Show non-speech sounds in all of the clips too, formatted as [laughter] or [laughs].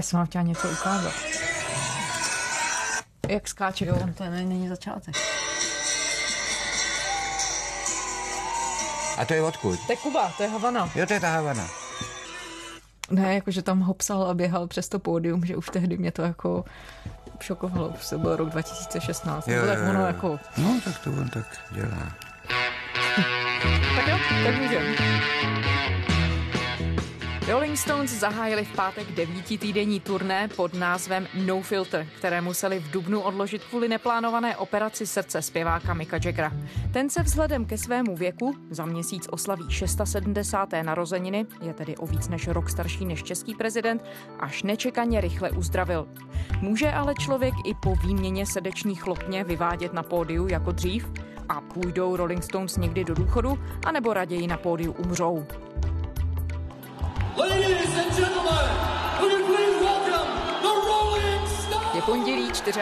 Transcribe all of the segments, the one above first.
Já jsem vám chtěla něco ukázat. Jak skáče, jo, to není začátek. A to je odkud? To je Kuba, to je Havana. Jo, to je ta Havana. Ne, jakože tam hopsal a běhal přes to pódium, že už tehdy mě to jako šokovalo. Už to byl rok 2016. Jo, tak ono jako... No, tak to on tak dělá. tak jo, tak můžeme. Rolling Stones zahájili v pátek devítitýdenní turné pod názvem No Filter, které museli v Dubnu odložit kvůli neplánované operaci srdce zpěváka Mika Jaggera. Ten se vzhledem ke svému věku za měsíc oslaví 670. narozeniny, je tedy o víc než rok starší než český prezident, až nečekaně rychle uzdravil. Může ale člověk i po výměně srdeční chlopně vyvádět na pódiu jako dřív? A půjdou Rolling Stones někdy do důchodu, anebo raději na pódiu umřou? Je pondělí 24.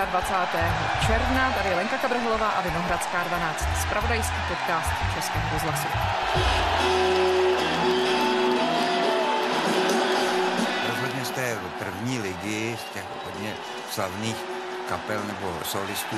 června, tady Lenka Kabrhelová a Vinohradská 12. Spravodajský podcast Českého rozhlasu. Rozhodně z té první ligy, z těch hodně slavných kapel nebo solistů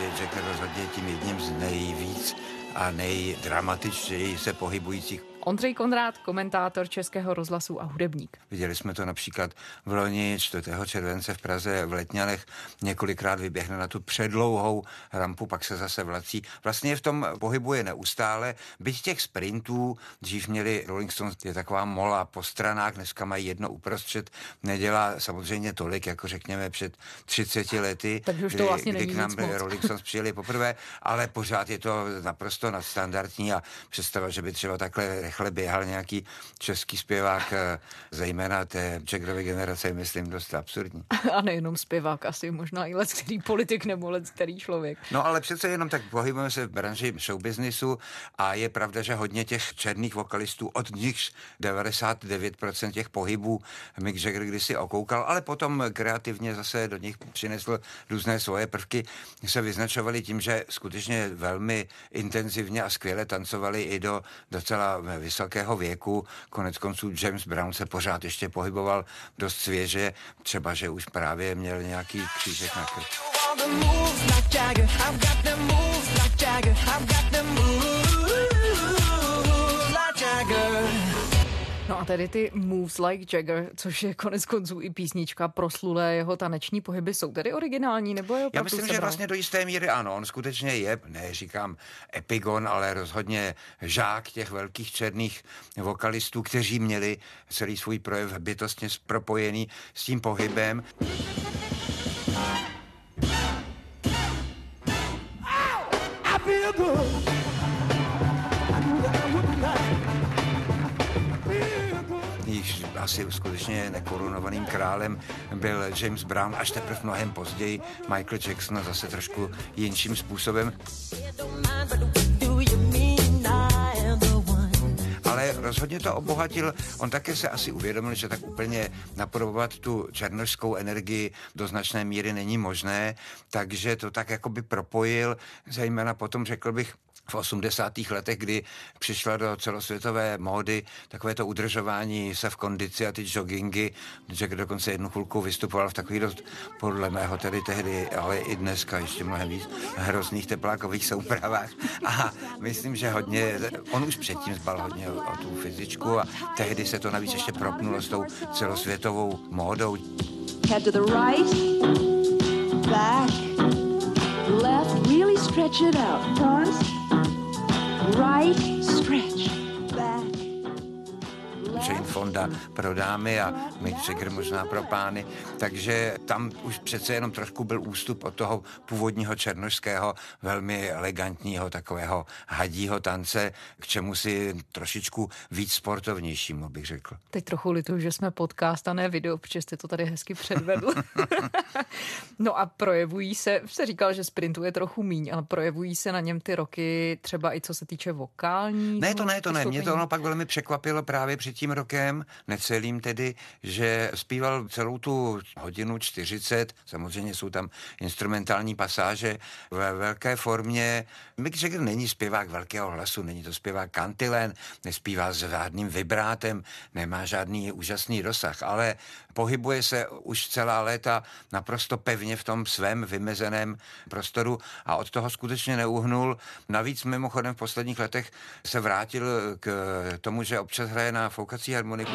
je Jagger rozhodně tím jedním z nejvíc a nejdramatičtěji se pohybujících Ondřej Konrád, komentátor Českého rozhlasu a hudebník. Viděli jsme to například v loni 4. července v Praze v Letňanech. Několikrát vyběhne na tu předlouhou rampu, pak se zase vlací. Vlastně v tom pohybuje neustále. Byť těch sprintů, dřív měli Rolling Stones, je taková mola po stranách, dneska mají jedno uprostřed, nedělá samozřejmě tolik, jako řekněme před 30 lety, Takže už to vlastně kdy, kdy k nám Rolling Stones přijeli poprvé, ale pořád je to naprosto nadstandardní a představa, že by třeba takhle rychle běhal nějaký český zpěvák, eh, zejména té Jaggerovy generace, myslím, dost absurdní. [laughs] A nejenom zpěvák, asi možná i let který politik nebo let který člověk. No ale přece jenom tak pohybujeme se v branži showbiznisu a je pravda, že hodně těch černých vokalistů, od nichž 99% těch pohybů Mick Jagger kdysi okoukal, ale potom kreativně zase do nich přinesl různé svoje prvky, se vyznačovali tím, že skutečně velmi intenzivně a skvěle tancovali i do docela vysokého věku. Konec konců James Brown se pořád ještě pohyboval dost svěže, třeba, že už právě měl nějaký křížek na krk. No a tedy ty Moves Like Jagger, což je konec konců i písnička proslulé jeho taneční pohyby, jsou tedy originální nebo je Já myslím, sebral? že vlastně do jisté míry ano. On skutečně je, ne říkám epigon, ale rozhodně žák těch velkých černých vokalistů, kteří měli celý svůj projev bytostně propojený s tím pohybem. Asi skutečně nekorunovaným králem byl James Brown až teprve mnohem později, Michael Jackson zase trošku jinším způsobem. ale rozhodně to obohatil. On také se asi uvědomil, že tak úplně napodobovat tu černožskou energii do značné míry není možné, takže to tak jakoby propojil, zejména potom řekl bych v 80. letech, kdy přišla do celosvětové módy takové to udržování se v kondici a ty joggingy, že dokonce jednu chvilku vystupoval v takových dost, podle mého tedy tehdy, ale i dneska ještě mnohem víc, hrozných teplákových soupravách. A myslím, že hodně, on už předtím zbal hodně o, o tu fyzičku a tehdy se to navíc ještě propnulo s tou celosvětovou módou. Head to the right, back, left, really stretch it out. Front, right stretch back. Jane Fonda pro dámy a Mick Jagger možná pro pány, takže tam už přece jenom trošku byl ústup od toho původního černožského, velmi elegantního takového hadího tance, k čemu si trošičku víc sportovnějšímu, bych řekl. Teď trochu litu, že jsme podcast a ne video, protože jste to tady hezky předvedl. [laughs] no a projevují se, se říkal, že sprintuje trochu míň, ale projevují se na něm ty roky třeba i co se týče vokální. Ne, to ne, to ne. Mě to ono pak velmi překvapilo právě před tím rokem úryvkem, necelým tedy, že zpíval celou tu hodinu 40, samozřejmě jsou tam instrumentální pasáže ve velké formě. Mick Jagger není zpěvák velkého hlasu, není to zpěvák kantilen, nespívá s žádným vibrátem, nemá žádný úžasný rozsah, ale pohybuje se už celá léta naprosto pevně v tom svém vymezeném prostoru a od toho skutečně neuhnul. Navíc mimochodem v posledních letech se vrátil k tomu, že občas hraje na foukací harmoniku.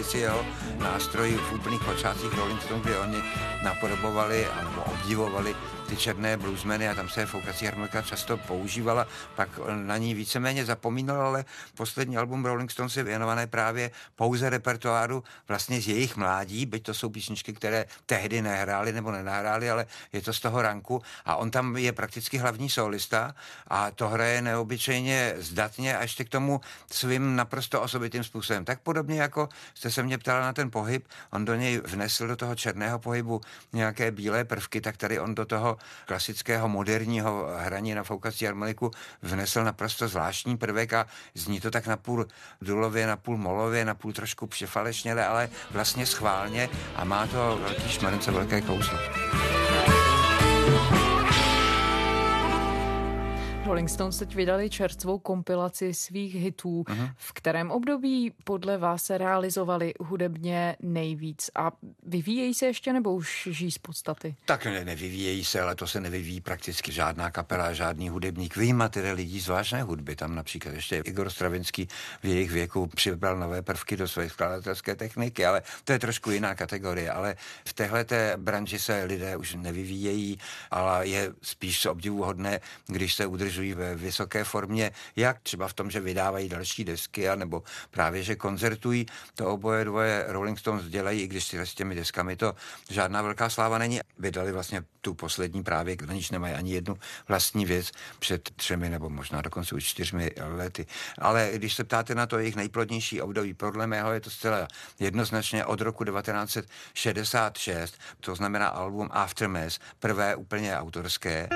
si jeho nástroj v úplných počátcích Rolling Stones, kde oni napodobovali nebo obdivovali ty černé bluesmeny a tam se foukací harmonika často používala, pak na ní víceméně zapomínal, ale poslední album Rolling Stones je věnované právě pouze repertoáru vlastně z jejich mládí, byť to jsou písničky, které tehdy nehráli nebo nenahráli, ale je to z toho ranku a on tam je prakticky hlavní solista a to hraje neobyčejně zdatně a ještě k tomu svým naprosto osobitým způsobem. Tak podobně jako jste se mě ptala na ten pohyb, on do něj vnesl do toho černého pohybu nějaké bílé prvky, tak tady on do toho klasického moderního hraní na foukací harmoniku vnesl naprosto zvláštní prvek a zní to tak napůl dulově, napůl molově, napůl trošku přefalešněle, ale vlastně schválně a má to velký šmarence, velké kouslo. Rolling Stones teď vydali čerstvou kompilaci svých hitů. Uh-huh. V kterém období podle vás se realizovali hudebně nejvíc? A vyvíjejí se ještě nebo už žijí z podstaty? Tak ne, nevyvíjejí se, ale to se nevyvíjí prakticky žádná kapela, žádný hudebník. Vyjíma tedy lidí z vážné hudby. Tam například ještě Igor Stravinský v jejich věku přibral nové prvky do své skladatelské techniky, ale to je trošku jiná kategorie. Ale v téhle branži se lidé už nevyvíjejí, ale je spíš obdivuhodné, když se udržují udržují ve vysoké formě, jak třeba v tom, že vydávají další desky, anebo právě, že koncertují. To oboje dvoje Rolling Stones dělají, i když si s těmi deskami to žádná velká sláva není. Vydali vlastně tu poslední právě, na níž nemají ani jednu vlastní věc před třemi nebo možná dokonce už čtyřmi lety. Ale když se ptáte na to jejich nejplodnější období, podle mého je to zcela jednoznačně od roku 1966, to znamená album Aftermath, prvé úplně autorské.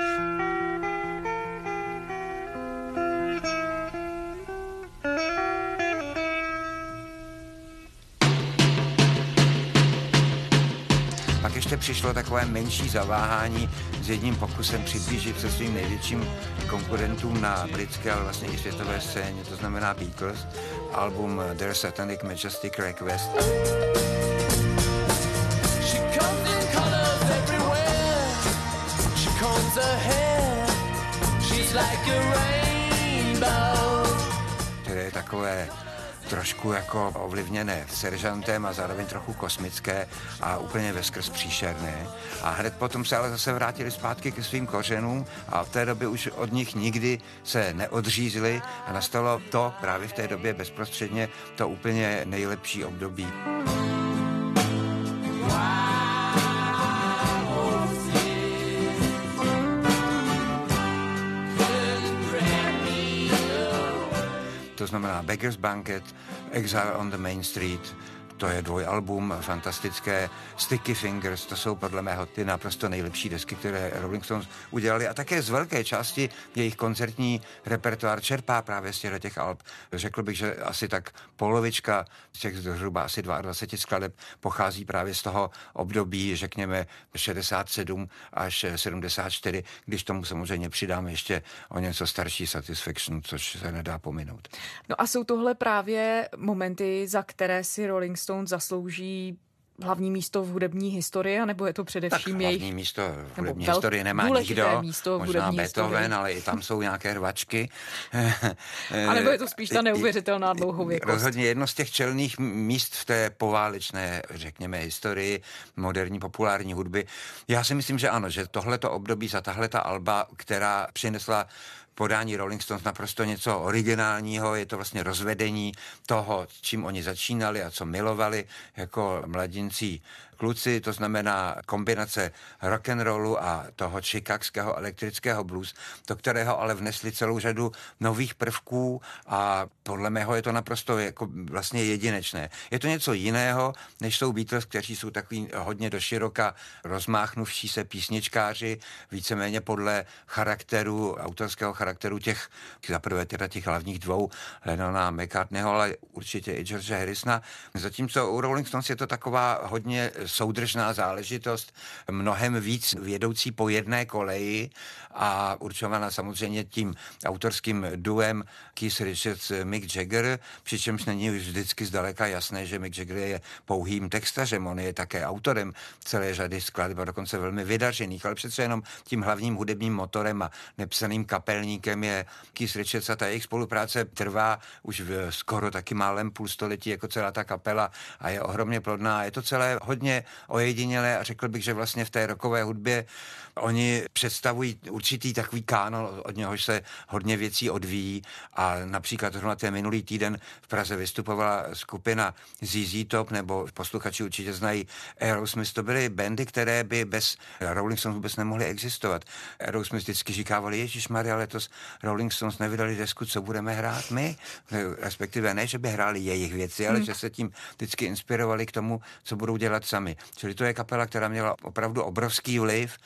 Ještě přišlo takové menší zaváhání s jedním pokusem přiblížit se svým největším konkurentům na britské, ale vlastně i světové scéně, to znamená Beatles, album Their Satanic Majestic Request. She comes in colors everywhere. She combs her hair. She's like a rainbow. To je takové trošku jako ovlivněné seržantem a zároveň trochu kosmické a úplně veskrz příšerné. A hned potom se ale zase vrátili zpátky ke svým kořenům a v té době už od nich nikdy se neodřízli a nastalo to právě v té době bezprostředně to úplně nejlepší období. To znamená Beggar's Banquet, Exile on the Main Street, to je dvojalbum fantastické. Sticky Fingers, to jsou podle mého ty naprosto nejlepší desky, které Rolling Stones udělali a také z velké části jejich koncertní repertoár čerpá právě z těch alb. Řekl bych, že asi tak polovička z těch zhruba asi 22 skladeb pochází právě z toho období, řekněme 67 až 74, když tomu samozřejmě přidáme ještě o něco starší Satisfaction, což se nedá pominout. No a jsou tohle právě momenty, za které si Rolling Stones zaslouží hlavní místo v hudební historii, nebo je to především tak jejich... hlavní místo v hudební historii nemá nikdo, místo v možná Beethoven, historii. ale i tam jsou nějaké rvačky. [laughs] a nebo je to spíš ta [laughs] neuvěřitelná dlouhověkost? Rozhodně jedno z těch čelných míst v té poválečné, řekněme, historii moderní populární hudby. Já si myslím, že ano, že tohleto období za tahle ta alba, která přinesla podání Rolling Stones naprosto něco originálního, je to vlastně rozvedení toho, čím oni začínali a co milovali jako mladincí kluci, to znamená kombinace rock and rollu a toho chicagského elektrického blues, do kterého ale vnesli celou řadu nových prvků a podle mého je to naprosto jako vlastně jedinečné. Je to něco jiného, než jsou Beatles, kteří jsou takový hodně doširoka rozmáchnuvší se písničkáři, víceméně podle charakteru, autorského charakteru těch, zaprvé teda těch hlavních dvou, Lennona McCartneyho, ale určitě i George Harrisona. Zatímco u Rolling Stones je to taková hodně soudržná záležitost, mnohem víc vědoucí po jedné koleji a určovaná samozřejmě tím autorským duem Keith Richards Mick Jagger, přičemž není vždycky zdaleka jasné, že Mick Jagger je pouhým textařem, on je také autorem celé řady skladeb a dokonce velmi vydařených, ale přece jenom tím hlavním hudebním motorem a nepsaným kapelníkem je Keith Richards a ta jejich spolupráce trvá už v skoro taky málem půl století jako celá ta kapela a je ohromně plodná. Je to celé hodně ojedinělé a řekl bych, že vlastně v té rokové hudbě oni představují určitý takový kánon, od něhož se hodně věcí odvíjí a například zrovna ten minulý týden v Praze vystupovala skupina ZZ Top, nebo posluchači určitě znají Aerosmith, to byly bandy, které by bez Rolling Stones vůbec nemohly existovat. Aerosmith vždycky říkávali, Ježíš Maria, letos Rolling Stones nevydali desku, co budeme hrát my, respektive ne, že by hráli jejich věci, ale hmm. že se tím vždycky inspirovali k tomu, co budou dělat sami. Čili to je kapela, která měla opravdu obrovský vliv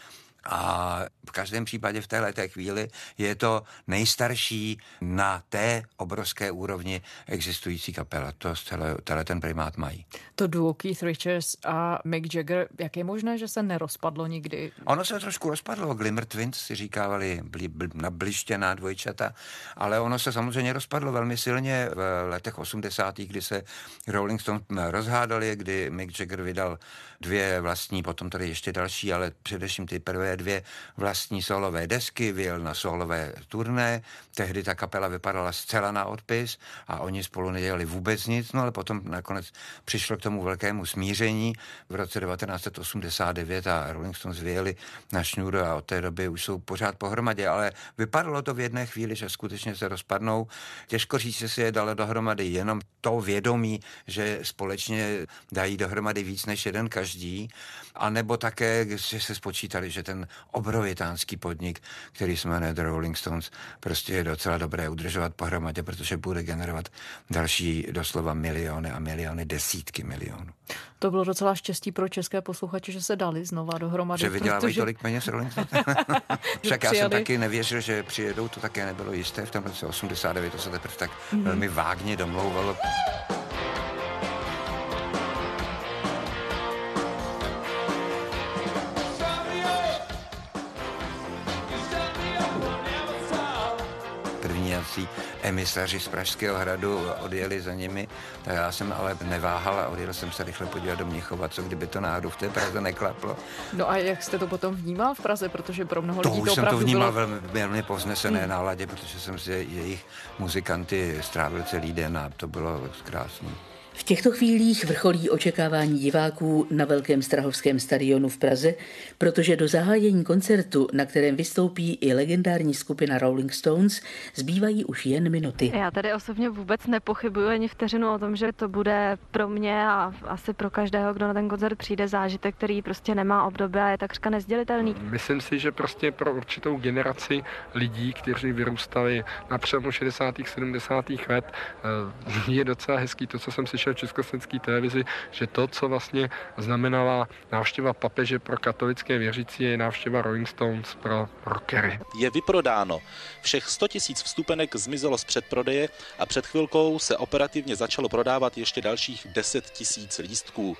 a v každém případě v této chvíli je to nejstarší na té obrovské úrovni existující kapela. To celé, celé ten primát mají. To duo Keith Richards a Mick Jagger, jak je možné, že se nerozpadlo nikdy? Ono se trošku rozpadlo. Glimmer Twins si říkávali bli, bli, nablištěná dvojčata, ale ono se samozřejmě rozpadlo velmi silně v letech 80., kdy se Rolling Stones rozhádali, kdy Mick Jagger vydal dvě vlastní, potom tady ještě další, ale především ty prvé dvě vlastní solové desky, vyjel na solové turné, tehdy ta kapela vypadala zcela na odpis a oni spolu nedělali vůbec nic, no ale potom nakonec přišlo k tomu velkému smíření. V roce 1989 a Rolling Stones vyjeli na šňůru a od té doby už jsou pořád pohromadě, ale vypadalo to v jedné chvíli, že skutečně se rozpadnou. Těžko říct, že si je dalo dohromady jenom to vědomí, že společně dají dohromady víc než jeden každý, anebo také, že se spočítali, že ten obrovitánský podnik, který se jmenuje The Rolling Stones, prostě je docela dobré udržovat pohromadě, protože bude generovat další doslova miliony a miliony, desítky milionů. To bylo docela štěstí pro české posluchače, že se dali znova dohromady. Že vydělávají protože... tolik peněz Rolling Stones. [laughs] Však já jsem taky nevěřil, že přijedou, to také nebylo jisté. V tom roce 89 to se teprve tak mm. velmi vágně domlouvalo. Nějací emisaři z Pražského hradu odjeli za nimi, tak já jsem ale neváhal a odjel jsem se rychle podívat do Mnichova, co kdyby to náhodou v té Praze neklaplo. No a jak jste to potom vnímal v Praze, protože pro mnoho lidí to, to jsem to vnímal bylo... velmi, velmi povznesené hmm. náladě, protože jsem si jejich muzikanty strávil celý den a to bylo krásné. V těchto chvílích vrcholí očekávání diváků na Velkém Strahovském stadionu v Praze, protože do zahájení koncertu, na kterém vystoupí i legendární skupina Rolling Stones, zbývají už jen minuty. Já tady osobně vůbec nepochybuji ani vteřinu o tom, že to bude pro mě a asi pro každého, kdo na ten koncert přijde, zážitek, který prostě nemá období a je takřka nezdělitelný. Myslím si, že prostě pro určitou generaci lidí, kteří vyrůstali na přelomu 60. 70. let, eh, je docela hezký to, co jsem slyšel v československé televizi, že to, co vlastně znamenala návštěva papeže pro katolické věřící, je návštěva Rolling Stones pro rockery. Je vyprodáno. Všech 100 tisíc vstupenek zmizelo z předprodeje a před chvilkou se operativně začalo prodávat ještě dalších 10 tisíc lístků.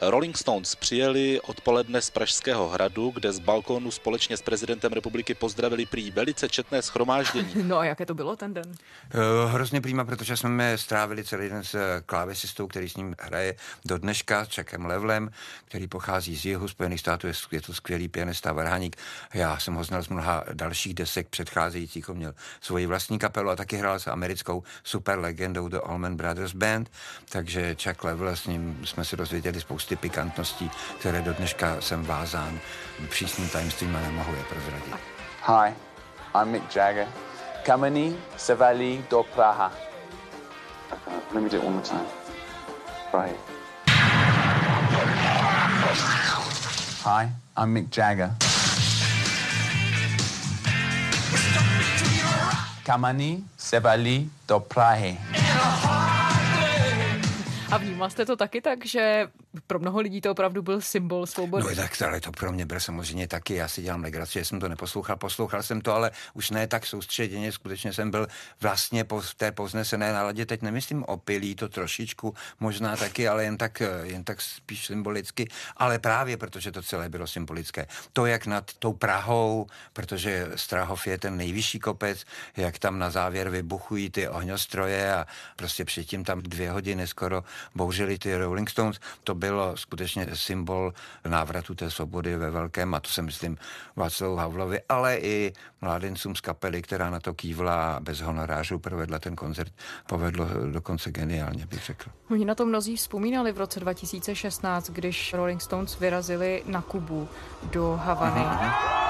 Rolling Stones přijeli odpoledne z Pražského hradu, kde z balkónu společně s prezidentem republiky pozdravili prý velice četné schromáždění. [laughs] No a jaké to bylo ten den? Uh, hrozně přímá, protože jsme strávili celý den s eh, klávesistou, který s ním hraje do dneška, s Čekem Levlem, který pochází z jihu Spojených států, je, je to skvělý pianista Varhaník. Já jsem ho znal z mnoha dalších desek předcházejících, on měl svoji vlastní kapelu a taky hrál s americkou super legendou The Allman Brothers Band, takže Chuck Level, s ním jsme se dozvěděli spoustu spousty pikantností, které do dneška jsem vázán přísným tajemstvím a nemohu je prozradit. Hi, I'm Mick Jagger. Kamení se valí do Praha. Let me do it one more time. Right. Hi, I'm Mick Jagger. Kamani Sevali do Prahy. A vnímal jste to taky tak, že pro mnoho lidí to opravdu byl symbol svobody? No tak ale to pro mě byl samozřejmě taky. Já si dělám legraci, že jsem to neposlouchal. Poslouchal jsem to, ale už ne tak soustředěně. Skutečně jsem byl vlastně po té poznesené náladě. Teď nemyslím opilý, to trošičku možná taky, ale jen tak, jen tak spíš symbolicky. Ale právě protože to celé bylo symbolické. To, jak nad tou Prahou, protože Strahov je ten nejvyšší kopec, jak tam na závěr vybuchují ty ohňostroje a prostě předtím tam dvě hodiny skoro bouřili ty Rolling Stones, to bylo skutečně symbol návratu té svobody ve velkém a to se myslím Václavu Havlovi, ale i mládencům z kapely, která na to kývla bez honorářů provedla ten koncert, povedlo dokonce geniálně, bych řekl. Oni na to mnozí vzpomínali v roce 2016, když Rolling Stones vyrazili na Kubu do Havany. Aha.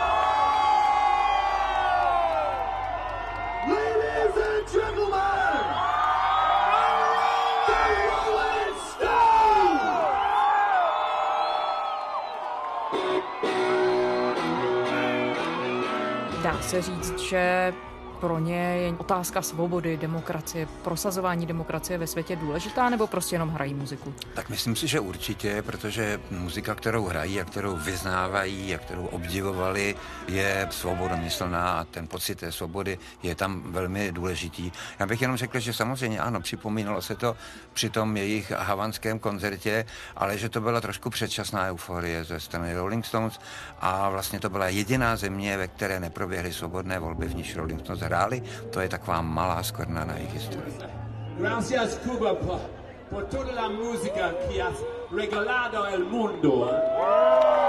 Se říct, že pro ně je otázka svobody, demokracie, prosazování demokracie ve světě důležitá, nebo prostě jenom hrají muziku? Tak myslím si, že určitě, protože muzika, kterou hrají a kterou vyznávají a kterou obdivovali, je svobodomyslná a ten pocit té svobody je tam velmi důležitý. Já bych jenom řekl, že samozřejmě ano, připomínalo se to při tom jejich havanském koncertě, ale že to byla trošku předčasná euforie ze strany Rolling Stones a vlastně to byla jediná země, ve které neproběhly svobodné volby, v níž Rolling Stones hráli, to je taková malá skvrna na jejich historii. Gracias Cuba por, por toda la música que has regalado el mundo. Eh?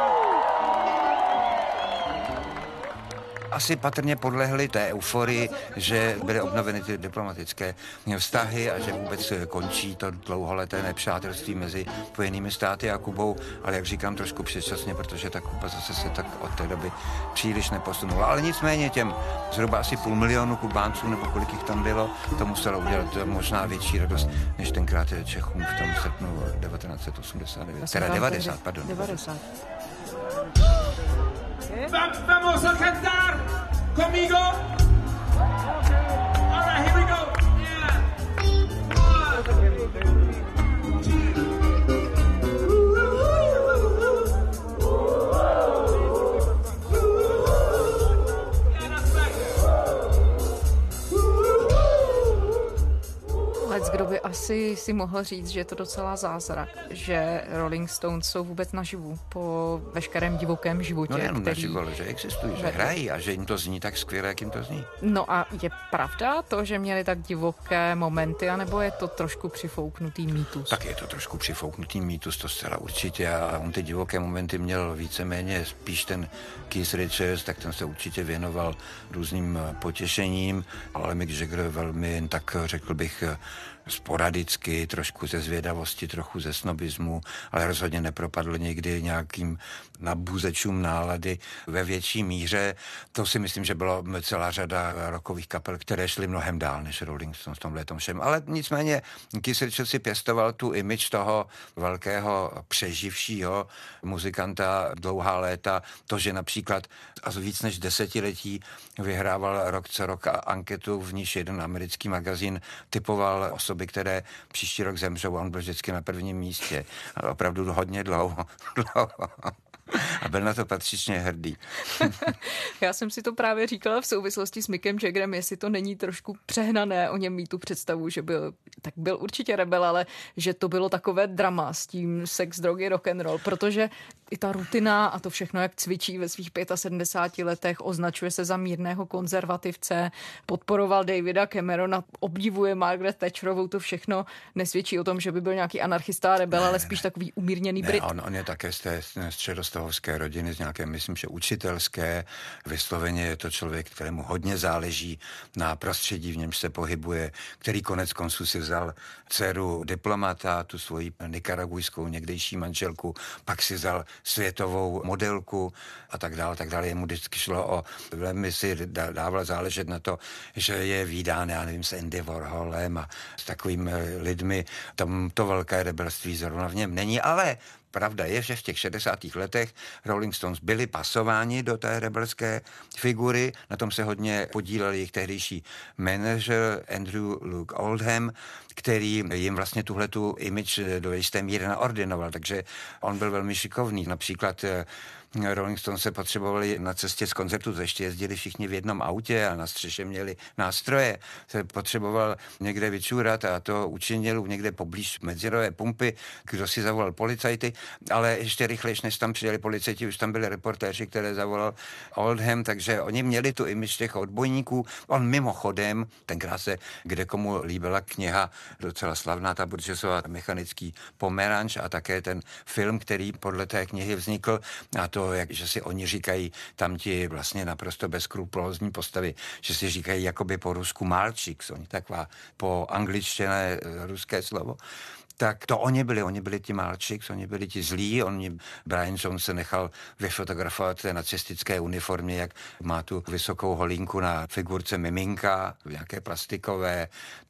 Asi patrně podlehli té euforii, že byly obnoveny ty diplomatické vztahy a že vůbec končí to dlouholeté nepřátelství mezi Spojenými státy a Kubou, ale jak říkám, trošku předčasně, protože ta Kuba zase se tak od té doby příliš neposunula. Ale nicméně těm zhruba asi půl milionu Kubánců, nebo kolik jich tam bylo, to muselo udělat možná větší radost, než tenkrát Čechům v tom srpnu 1989. Teda 90, pardon. 90. Vamos a cantar conmigo. Asi si mohl říct, že je to docela zázrak, že Rolling Stones jsou vůbec naživu po veškerém divokém životě. No nejenom který... naživu, ale že existují, že hrají a že jim to zní tak skvěle, jak jim to zní. No a je pravda to, že měli tak divoké momenty, anebo je to trošku přifouknutý mýtus? Tak je to trošku přifouknutý mýtus, to zcela určitě. A on ty divoké momenty měl víceméně spíš ten Keith Richards, tak ten se určitě věnoval různým potěšením, ale Mick Jagger velmi, tak řekl bych, sporadicky, trošku ze zvědavosti, trochu ze snobismu, ale rozhodně nepropadl někdy nějakým nabůzečům nálady ve větší míře. To si myslím, že bylo celá řada rokových kapel, které šly mnohem dál než Rolling Stones v tomhle tom všem. Ale nicméně Keith si pěstoval tu image toho velkého přeživšího muzikanta dlouhá léta. To, že například a víc než desetiletí vyhrával rok co rok anketu, v níž jeden americký magazín typoval osoby, které příští rok zemřou on byl vždycky na prvním místě. Opravdu hodně dlouho. [laughs] dlouho. A byl na to patřičně hrdý. [laughs] Já jsem si to právě říkala v souvislosti s Mikem Jaggerem, jestli to není trošku přehnané o něm mít tu představu, že byl, tak byl určitě rebel, ale že to bylo takové drama s tím sex, drogy, rock and roll, protože i ta rutina a to všechno, jak cvičí ve svých 75 letech, označuje se za mírného konzervativce, podporoval Davida Camerona, obdivuje Margaret Thatcherovou, to všechno nesvědčí o tom, že by byl nějaký anarchista rebel, ne, ale spíš takový umírněný ne, Brit. On, on je také z té středostavovské rodiny, z nějaké, myslím, že učitelské. Vysloveně je to člověk, kterému hodně záleží na prostředí, v němž se pohybuje, který konec konců si vzal dceru diplomata, tu svoji nikaragujskou někdejší manželku, pak si vzal světovou modelku a tak dále, tak dále. Jemu vždycky šlo o, velmi si dával záležet na to, že je výdán, já nevím, s Andy Warholem a s takovými lidmi. Tam to velké rebelství zrovna v něm není, ale pravda je, že v těch 60. letech Rolling Stones byli pasováni do té rebelské figury, na tom se hodně podílel jejich tehdejší manažer Andrew Luke Oldham, který jim vlastně tuhle tu image do jisté míry naordinoval, takže on byl velmi šikovný. Například eh, Rolling Stones se potřebovali na cestě z koncertu, to ještě jezdili všichni v jednom autě a na střeše měli nástroje. Se potřeboval někde vyčůrat a to učinil někde poblíž medzirové pumpy, kdo si zavolal policajty, ale ještě rychlejš, než tam přijeli policajti, už tam byli reportéři, které zavolal Oldham, takže oni měli tu imič těch odbojníků. On mimochodem, tenkrát se kde komu líbila kniha, docela slavná, ta Burgessova mechanický pomeranč a také ten film, který podle té knihy vznikl a to jak, že si oni říkají, tam ti vlastně naprosto bezkrupulózní postavy, že si říkají jakoby po rusku malčík, oni taková po angličtiné eh, ruské slovo tak to oni byli, oni byli ti malčik, oni byli ti zlí, oni, Brian Jones se nechal vyfotografovat té nacistické uniformě, jak má tu vysokou holínku na figurce miminka, nějaké plastikové.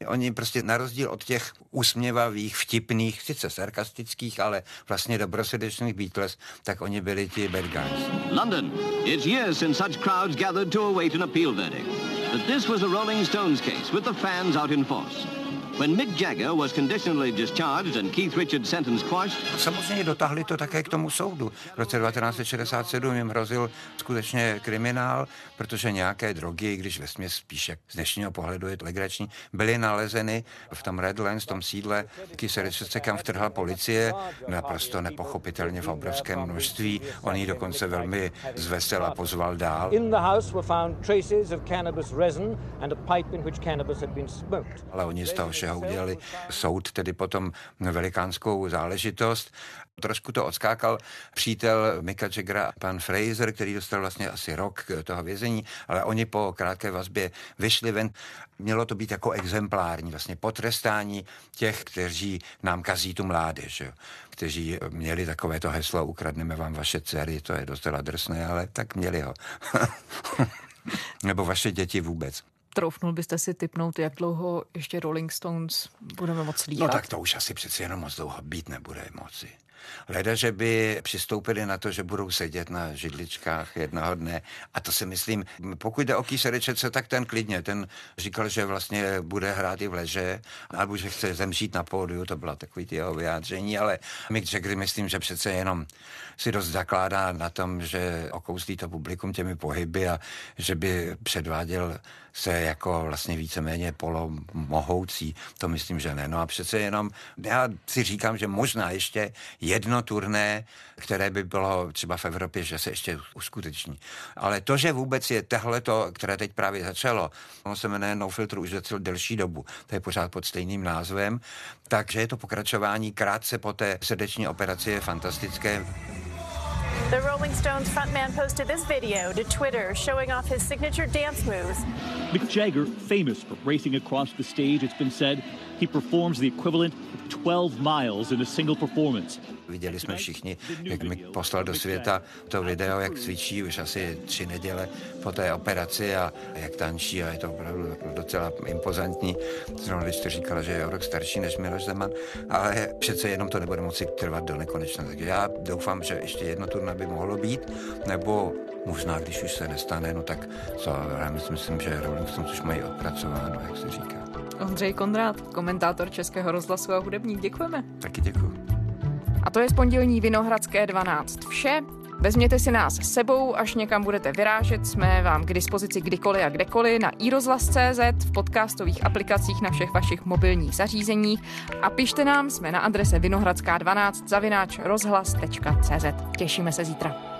Oni prostě na rozdíl od těch usměvavých, vtipných, sice sarkastických, ale vlastně dobrosrdečných Beatles, tak oni byli ti bad guys. London. It's years since such crowds gathered to await an appeal verdict. But this was a Rolling Stones case with the fans out in force. When Mick Jagger was conditionally discharged and Keith Richards sentence quashed... Samozřejmě dotáhli to také k tomu soudu. V roce 1967 jim hrozil skutečně kriminál, protože nějaké drogy, když ve směs spíš jak z dnešního pohledu je to legrační, byly nalezeny v tom Redlands, v tom sídle Keith Richardse, kam vtrhla policie, naprosto nepochopitelně v obrovském množství. On ji dokonce velmi zvesela pozval dál. In the house were found traces of cannabis resin and a pipe in which cannabis had been smoked. Ale oni z toho čeho udělali soud, tedy potom velikánskou záležitost. Trošku to odskákal přítel Mika Jaggera, pan Fraser, který dostal vlastně asi rok toho vězení, ale oni po krátké vazbě vyšli ven. Mělo to být jako exemplární, vlastně potrestání těch, kteří nám kazí tu mládež, jo. kteří měli takové to heslo ukradneme vám vaše dcery, to je docela drsné, ale tak měli ho. [laughs] Nebo vaše děti vůbec. Troufnul byste si typnout, jak dlouho ještě Rolling Stones budeme moc líhat? No tak to už asi přeci jenom moc dlouho být nebude moci. Leda, že by přistoupili na to, že budou sedět na židličkách jednoho dne. A to si myslím, pokud jde o Kýserečece, tak ten klidně. Ten říkal, že vlastně bude hrát i v leže, alebo že chce zemřít na pódiu, to byla takový jeho vyjádření, ale Mick Jagger myslím, že přece jenom si dost zakládá na tom, že okouzlí to publikum těmi pohyby a že by předváděl se jako vlastně víceméně polomohoucí, to myslím, že ne. No a přece jenom, já si říkám, že možná ještě jedno turné, které by bylo třeba v Evropě, že se ještě uskuteční. Ale to, že vůbec je tohleto, které teď právě začalo, ono se jmenuje No Filter už za delší dobu, to je pořád pod stejným názvem, takže je to pokračování krátce po té srdeční operaci je fantastické. The Rolling Stones frontman posted this video to Twitter showing off his signature dance moves. Mick Jagger, famous for racing across the stage, it's been said he performs the equivalent of 12 miles in a single performance. Viděli jsme všichni, jak mi poslal do světa to video, jak cvičí už asi tři neděle po té operaci a jak tančí a je to opravdu docela impozantní. Zrovna když to říkala, že je o rok starší než Miloš Zeman, ale přece jenom to nebude moci trvat do nekonečna. Takže já doufám, že ještě jedno turné by mohlo být, nebo možná, když už se nestane, no tak co, já myslím, že Rolling Stones už mají odpracováno, jak se říká. Ondřej Kondrát, komentátor Českého rozhlasu a hudebník, děkujeme. Taky děkuji. A to je z pondělní Vinohradské 12 vše. Vezměte si nás s sebou, až někam budete vyrážet. Jsme vám k dispozici kdykoliv a kdekoliv na iRozhlas.cz, v podcastových aplikacích na všech vašich mobilních zařízeních a pište nám, jsme na adrese vinohradská12 zavináč rozhlas.cz. Těšíme se zítra.